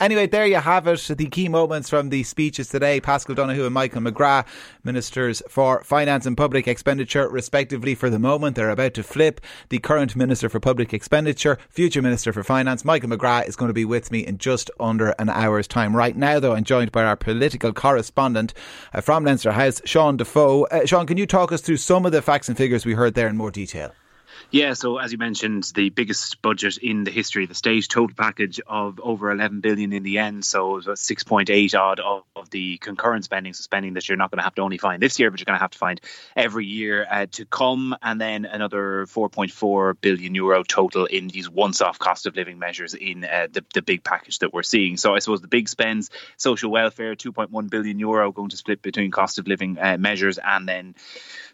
Anyway, there you have it. The key moments from the speeches today. Paschal Donohoe and Michael McGrath, Ministers for Finance and Public Expenditure, respectively, for the moment. They're about to flip. The current Minister for Public Expenditure, future Minister for Finance, Michael McGrath, is going to be with me in just under an hour's time. Right now, though, I'm joined by our political correspondent uh, from Leinster House, Sean Defoe. Uh, Sean, can you talk us through some of the facts and figures we heard there in more detail? Yeah, so as you mentioned, the biggest budget in the history of the state, total package of over 11 billion in the end. So it was 6.8 odd of, of, the concurrent spending, so spending that you're not going to have to only find this year, but you're going to have to find every year uh, to come, and then another 4.4 billion euro total in these once-off cost of living measures in uh, the the big package that we're seeing. So I suppose the big spends, social welfare, 2.1 billion euro going to split between cost of living uh, measures and then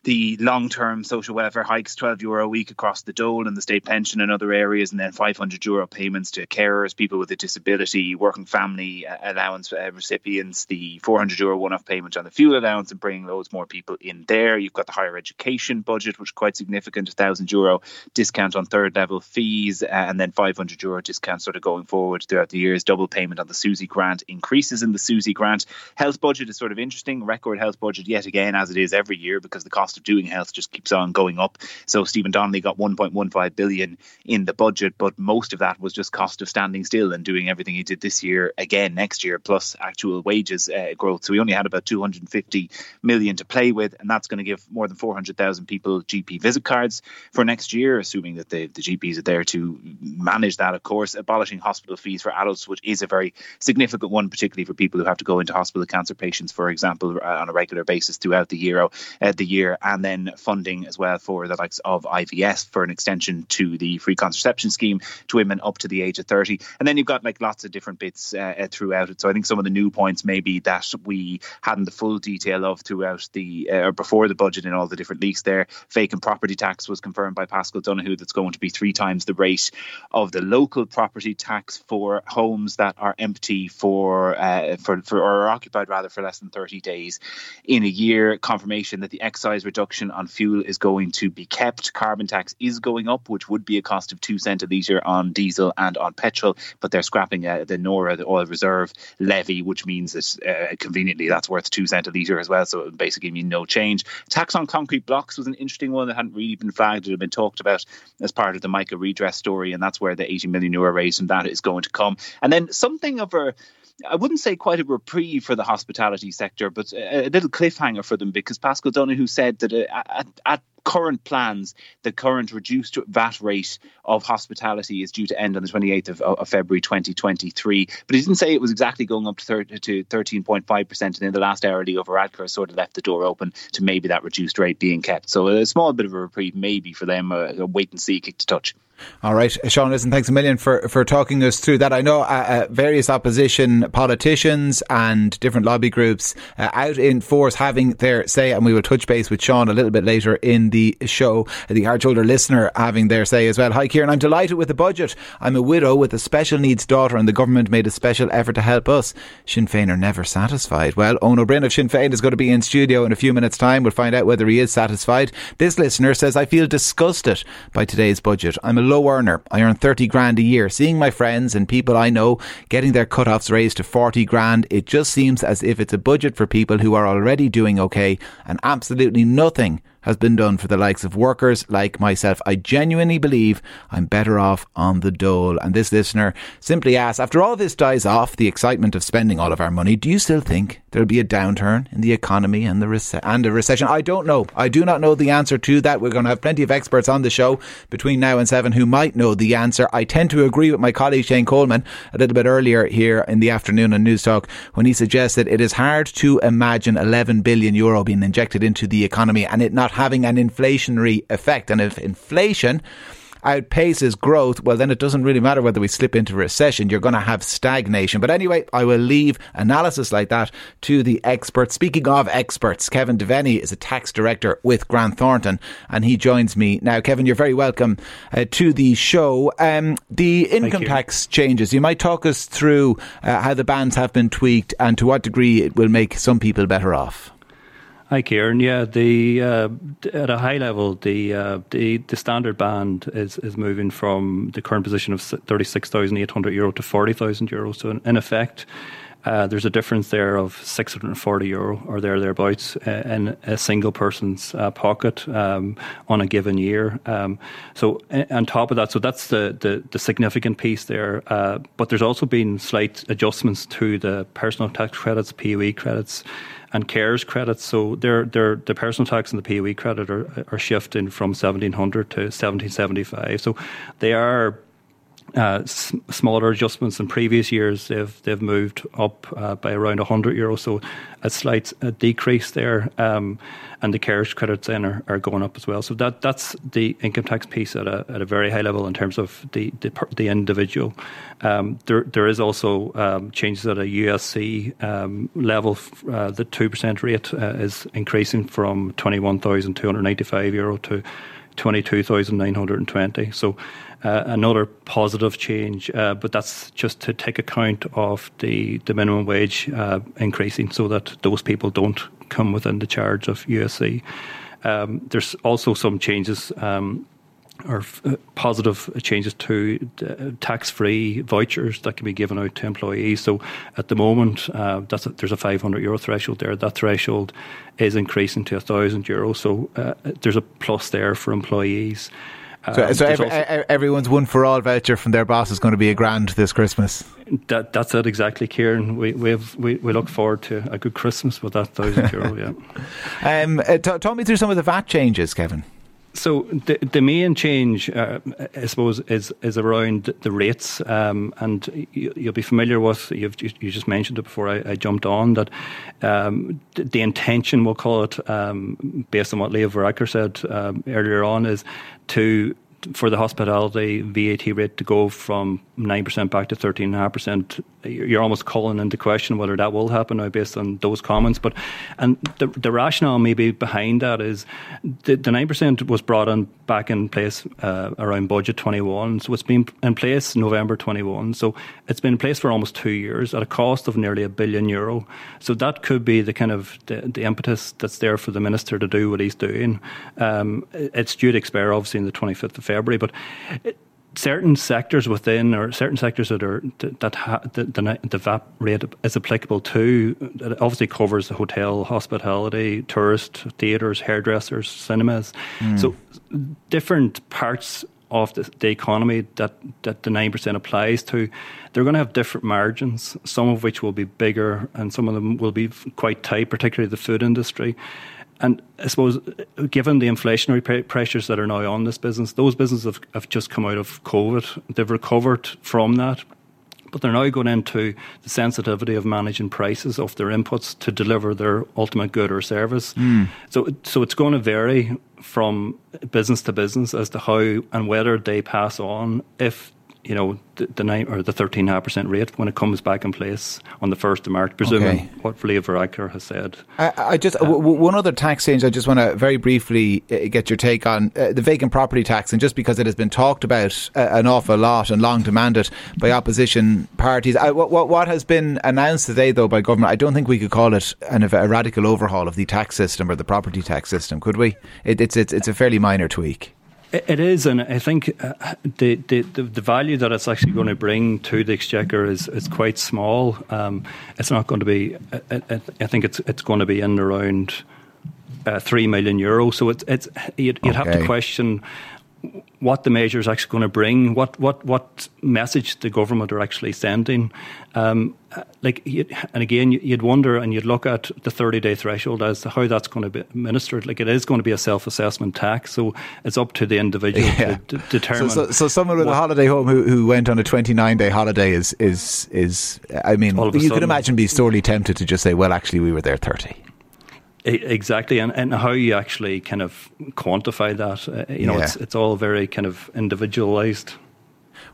the long-term social welfare hikes, 12 euro a week across the dole and the state pension and other areas, and then 500 euro payments to carers, people with a disability, working family uh, allowance uh, recipients, the 400 euro one-off payment on the fuel allowance, and bringing loads more people in there. You've got the higher education budget, which is quite significant, 1,000 euro discount on third-level fees, uh, and then 500 euro discount sort of going forward throughout the years. Double payment on the SUSI grant, increases in the SUSI grant. Health budget is sort of interesting. Record health budget yet again, as it is every year, because the cost of doing health just keeps on going up. So Stephen Donnelly got 1.15 billion in the budget, but most of that was just cost of standing still and doing everything he did this year again next year, plus actual wages uh, growth. So we only had about 250 million to play with, and that's going to give more than 400,000 people GP visit cards for next year, assuming that the, the GPs are there to manage that. Of course, abolishing hospital fees for adults, which is a very significant one, particularly for people who have to go into hospital, cancer patients, for example, uh, on a regular basis throughout the year. Uh, the year, and then funding as well for the likes of IVF for an extension to the free contraception scheme to women up to the age of 30. And then you've got like lots of different bits uh, uh, throughout it. So I think some of the new points maybe that we hadn't the full detail of throughout the uh, or before the budget in all the different leaks there. Vacant property tax was confirmed by Paschal Donohoe that's going to be three times the rate of the local property tax for homes that are empty for uh, for, for or occupied rather for less than 30 days in a year. Confirmation that the excise reduction on fuel is going to be kept. Carbon tax is going up, which would be a cost of two cent a litre on diesel and on petrol, but they're scrapping uh, the NORA, the oil reserve levy, which means that uh, conveniently that's worth two cent a litre as well. So it basically mean no change. Tax on concrete blocks was an interesting one that hadn't really been flagged. It had been talked about as part of the MICA redress story, and that's where the 80 million euro raise from that is going to come. And then something of a I wouldn't say quite a reprieve for the hospitality sector, but a, little cliffhanger for them because Paschal Donohoe said that uh, at, at current plans, the current reduced VAT rate of hospitality is due to end on the 28th of, of February 2023. But he didn't say it was exactly going up to, 30, to 13.5%. And in the last hour, Leo Varadkar sort of left the door open to maybe that reduced rate being kept. So a small bit of a reprieve maybe for them, a, a wait and see kick to touch. All right, Sean, listen, thanks a million for, for talking us through that. I know uh, uh, various opposition politicians and different lobby groups uh, out in force having their say, and we will touch base with Sean a little bit later in the show. The hard shoulder listener having their say as well. Hi, Kieran, I'm delighted with the budget. I'm a widow with a special needs daughter, and the government made a special effort to help us. Sinn Féin are never satisfied. Well, Eoin Ó Broin of Sinn Féin is going to be in studio in a few minutes' time. We'll find out whether he is satisfied. This listener says, I feel disgusted by today's budget. I'm a low earner. I earn 30 grand a year. Seeing my friends and people I know getting their cut-offs raised to 40 grand, it just seems as if it's a budget for people who are already doing okay and absolutely nothing has been done for the likes of workers like myself. I genuinely believe I'm better off on the dole. And this listener simply asks, after all this dies off, the excitement of spending all of our money, do you still think there'll be a downturn in the economy and the rece- and a recession? I don't know. I do not know the answer to that. We're going to have plenty of experts on the show between now and seven who might know the answer. I tend to agree with my colleague Shane Coleman a little bit earlier here in the afternoon on Newstalk when he suggested it is hard to imagine 11 billion euro being injected into the economy and it not having an inflationary effect. And if inflation outpaces growth, well, then it doesn't really matter whether we slip into recession. You're going to have stagnation. But anyway, I will leave analysis like that to the experts. Speaking of experts, Kevin Devenney is a tax director with Grant Thornton, and he joins me now. Kevin, you're very welcome uh, to the show. Um, the income tax changes. You might talk us through uh, how the bands have been tweaked and to what degree it will make some people better off. Hi, Kieran. Yeah, the uh, at a high level, the uh, the the standard band is is moving from the current position of thirty six thousand eight hundred euro to forty thousand euros. So in, in effect, uh, there's a difference there of 640 euro or there thereabouts uh, in a single person's uh, pocket um, on a given year. Um, so on top of that, so that's the the, the significant piece there. Uh, but there's also been slight adjustments to the personal tax credits, PAYE credits and CARES credits. So they're, the personal tax and the PAYE credit are, are shifting from 1700 to 1775. So they are uh, smaller adjustments in previous years. They've they've moved up uh, by around 100 euros, so a slight uh, decrease there. Um, and the carriage credits then are, are, going up as well. So that that's the income tax piece at a at a very high level in terms of the the, the individual. Um, there there is also um, changes at a USC um, level. Uh, the two percent rate uh, is increasing from 21,295 euro to 22,920. So uh, another positive change, uh, but that's just to take account of the, the minimum wage uh, increasing so that those people don't come within the charge of USC. Um, there's also some changes. Um, or uh, positive changes to tax-free vouchers that can be given out to employees. So at the moment, uh, a, there's a 500 euro threshold there. That threshold is increasing to a thousand euro. So uh, there's a plus there for employees. So, um, so every, everyone's one for all voucher from their boss is going to be a grand this Christmas. That, that's it exactly, Kieran. We we, have, we we look forward to a good Christmas with that thousand euro. Yeah. Um, uh, t- talk me through some of the VAT changes, Kevin. So the the main change, uh, I suppose, is is around the rates, um, and you, will be familiar with. You've you just mentioned it before I, I jumped on that um, the, intention, we'll call it, um, based on what Leo Varadkar said um, earlier on, is to for the hospitality VAT rate to go from 9% back to 13.5%, you're almost calling into question whether that will happen now based on those comments. But and the, the rationale maybe behind that is the, the 9% was brought in back in place uh, around budget 21. So it's been in place November 21. So it's been in place for almost two years at a cost of nearly a billion euro. So that could be the kind of the, the impetus that's there for the minister to do what he's doing. Um, it's due to expire obviously in the 25th of February, but it, certain sectors within or certain sectors that are that ha, the, the, the VAT rate is applicable to it obviously covers the hotel, hospitality, tourist, theatres, hairdressers, cinemas. Mm. So different parts of the, the, economy that, that the 9% applies to, they're going to have different margins, some of which will be bigger and some of them will be quite tight, particularly the food industry. And I suppose, given the inflationary pressures that are now on this business, those businesses have, have just come out of COVID. They've recovered from that, but they're now going into the sensitivity of managing prices of their inputs to deliver their ultimate good or service. Mm. So, so it's going to vary from business to business as to how and whether they pass on if you know, the, the nine or the thirteen half percent rate when it comes back in place on the first of March, presuming okay. what Leo Varadkar has said. I, I just uh, w- one other tax change. I just want to very briefly uh, get your take on uh, the vacant property tax, and just because it has been talked about uh, an awful lot and long demanded by opposition parties. I, what, what has been announced today, though, by government? I don't think we could call it an, a radical overhaul of the tax system or the property tax system, could we? It, it's it's it's a fairly minor tweak. It is, and I think uh, the, the, the value that it's actually going to bring to the exchequer is is quite small. Um, it's not going to be. I, I, think it's it's going to be in around uh, three million euros. So it's it's you'd, you'd okay. have to question what the measure is actually going to bring, what what what message the government are actually sending. Um, like, and again, you'd wonder and you'd look at the thirty day threshold as to how that's going to be administered. Like, it is going to be a self assessment tax, so it's up to the individual yeah. to d- determine. So, so, so, someone with a holiday home who, who went on a twenty nine day holiday is is is. I mean, you sudden, could imagine be sorely tempted to just say, "Well, actually, we were there 30. Exactly, and, and how you actually kind of quantify that, uh, you know, yeah. it's it's all very kind of individualized.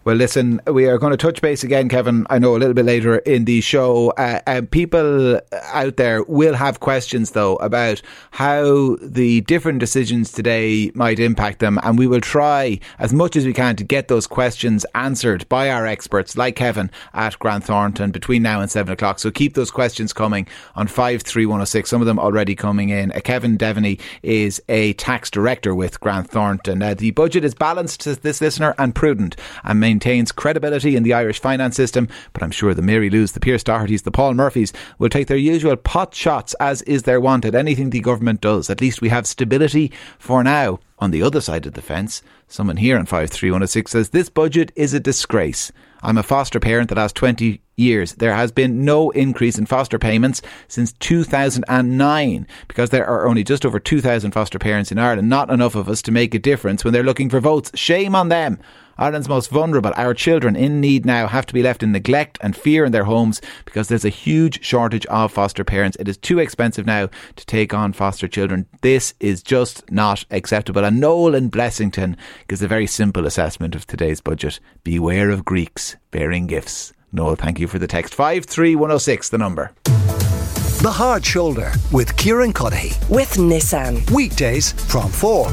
Well, listen, we are going to touch base again, Kevin. I know a little bit later in the show. Uh, people out there will have questions, though, about how the different decisions today might impact them. And we will try as much as we can to get those questions answered by our experts, like Kevin at Grant Thornton, between now and seven o'clock. So keep those questions coming on 53106. Some of them already coming in. Uh, Kevin Devenney is a tax director with Grant Thornton. Uh, the budget is balanced to this listener and prudent and maintains credibility in the Irish finance system. But I'm sure the Mary Lou's, the Pearse Dohertys, the Paul Murphys will take their usual pot shots as is their wont at anything the government does. At least we have stability for now. On the other side of the fence, someone here on 53106 says this budget is a disgrace. I'm a foster parent the last 20 years. There has been no increase in foster payments since 2009 because there are only just over 2,000 foster parents in Ireland. Not enough of us to make a difference when they're looking for votes. Shame on them. Ireland's most vulnerable, our children in need now, have to be left in neglect and fear in their homes because there's a huge shortage of foster parents. It is too expensive now to take on foster children. This is just not acceptable. And Noel in Blessington gives a very simple assessment of today's budget. Beware of Greeks bearing gifts. Noel, thank you for the text. 53106, the number. The Hard Shoulder with Kieran Cuddihy. With Nissan. Weekdays from 4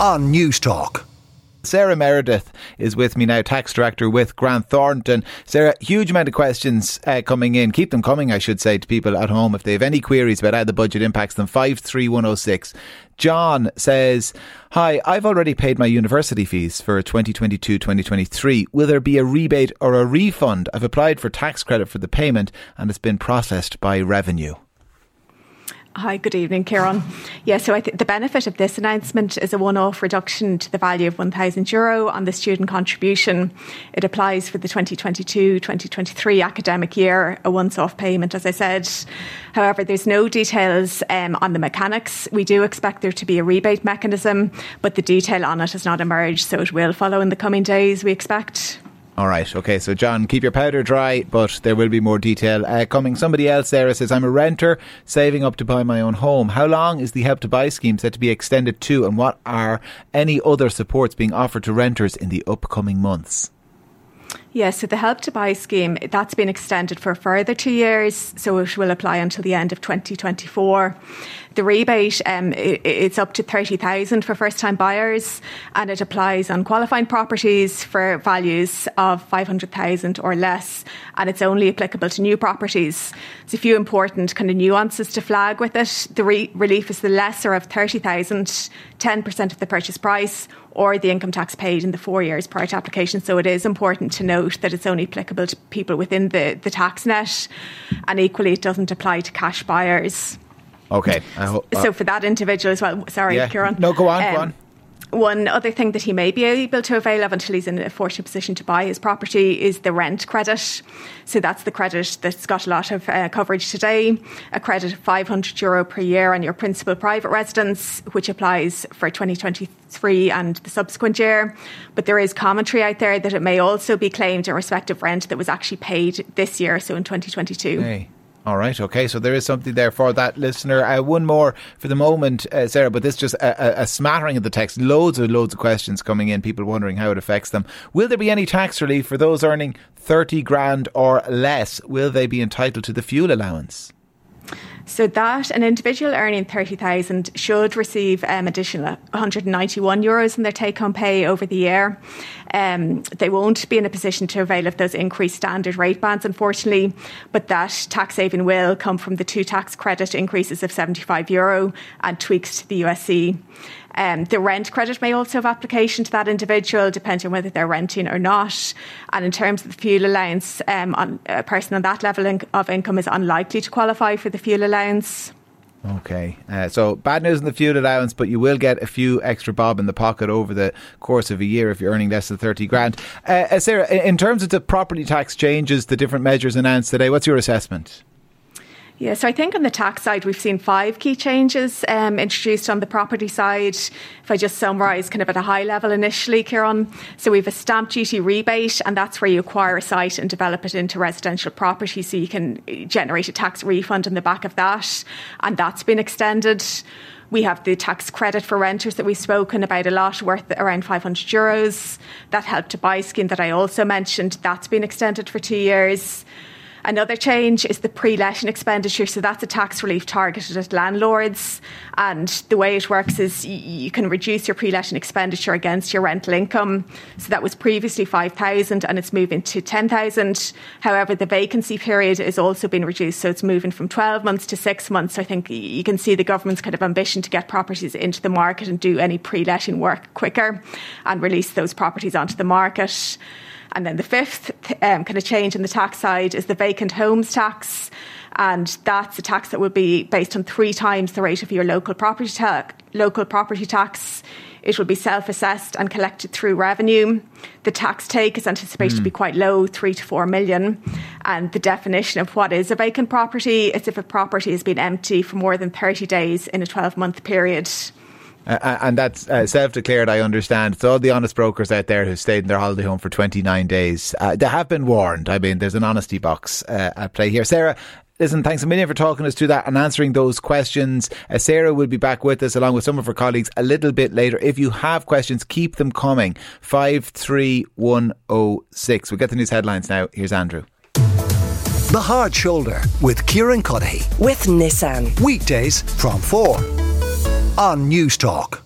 on Newstalk. Sarah Meredith is with me now, tax director with Grant Thornton. Sarah, huge amount of questions uh, coming in. Keep them coming, I should say, to people at home if they have any queries about how the budget impacts them. 53106. John says, Hi, I've already paid my university fees for 2022 2023. Will there be a rebate or a refund? I've applied for tax credit for the payment and it's been processed by revenue. Hi, good evening, Kieran. Yeah, so I think the benefit of this announcement is a one off reduction to the value of €1,000 Euro on the student contribution. It applies for the 2022 2023 academic year, a once off payment, as I said. However, there's no details um, on the mechanics. We do expect there to be a rebate mechanism, but the detail on it has not emerged, so it will follow in the coming days, we expect. All right. Okay. So, John, keep your powder dry, but there will be more detail uh, coming. Somebody else there says, I'm a renter saving up to buy my own home. How long is the Help to Buy scheme set to be extended to, and what are any other supports being offered to renters in the upcoming months? Yes, so the Help to Buy scheme, that's been extended for a further two years, so it will apply until the end of 2024. The rebate, um, it, it's up to 30,000 for first time buyers and it applies on qualifying properties for values of 500,000 or less and it's only applicable to new properties. There's a few important kind of nuances to flag with it. The re- relief is the lesser of 30,000, 10% of the purchase price or the income tax paid in the four years prior to application. So it is important to note that it's only applicable to people within the, the tax net, and equally, it doesn't apply to cash buyers. Okay. Ho- uh, so for that individual as well. Sorry, yeah. Kieran. No, go on, um, go on. One other thing that he may be able to avail of until he's in a fortunate position to buy his property is the rent credit. So that's the credit that's got a lot of uh, coverage today. A credit of 500 euro per year on your principal private residence, which applies for 2023 and the subsequent year. But there is commentary out there that it may also be claimed in respect of rent that was actually paid this year, so in 2022. Hey. All right. Okay. So there is something there for that listener. Uh, one more for the moment, uh, Sarah, but this just a, a, smattering of the text. Loads and loads of questions coming in. People wondering how it affects them. Will there be any tax relief for those earning 30 grand or less? Will they be entitled to the fuel allowance? So that an individual earning 30,000 should receive um, additional 191 euros in their take home pay over the year. Um, they won't be in a position to avail of those increased standard rate bands, unfortunately, but that tax saving will come from the two tax credit increases of 75 euro and tweaks to the USC. Um, the rent credit may also have application to that individual, depending on whether they're renting or not. And in terms of the fuel allowance, um, on, a person on that level of income is unlikely to qualify for the fuel allowance. Okay, uh, so bad news in the fuel allowance, but you will get a few extra bob in the pocket over the course of a year if you're earning less than 30 grand. Uh, uh Sarah, in terms of the property tax changes, the different measures announced today, what's your assessment? Yeah, so I think on the tax side, we've seen five key changes um, introduced on the property side. If I just summarise kind of at a high level initially, Kieran. So we have a stamp duty rebate, and that's where you acquire a site and develop it into residential property so you can generate a tax refund on the back of that. And that's been extended. We have the tax credit for renters that we've spoken about a lot, worth around 500 euros. That help to buy scheme that I also mentioned, that's been extended for two years. Another change is the pre letting expenditure. So that's a tax relief targeted at landlords. And the way it works is you can reduce your pre letting expenditure against your rental income. So that was previously 5,000 and it's moving to 10,000. However, the vacancy period is also being reduced. So it's moving from 12 months to six months. I think you can see the government's kind of ambition to get properties into the market and do any pre letting work quicker and release those properties onto the market. And then the fifth um, kind of change in the tax side is the vacant homes tax. And that's a tax that would be based on three times the rate of your local property, ta- local property tax. It will be self assessed and collected through revenue. The tax take is anticipated mm. to be hmm. quite low, three to four million. And the definition of what is a vacant property is if a property has been empty for more than 30 days in a 12 month period. Uh, and that's uh, self-declared. I understand. It's all the honest brokers out there who stayed in their holiday home for 29 days. Uh, they have been warned. I mean, there's an honesty box uh, at play here. Sarah, Listen, thanks a million for talking us through that and answering those questions. Uh, Sarah will be back with us along with some of her colleagues a little bit later. If you have questions, keep them coming. 53106. We'll get the news headlines now. Here's Andrew. The Hard Shoulder with Kieran Cuddihy. With Nissan. Weekdays from 4 on Newstalk.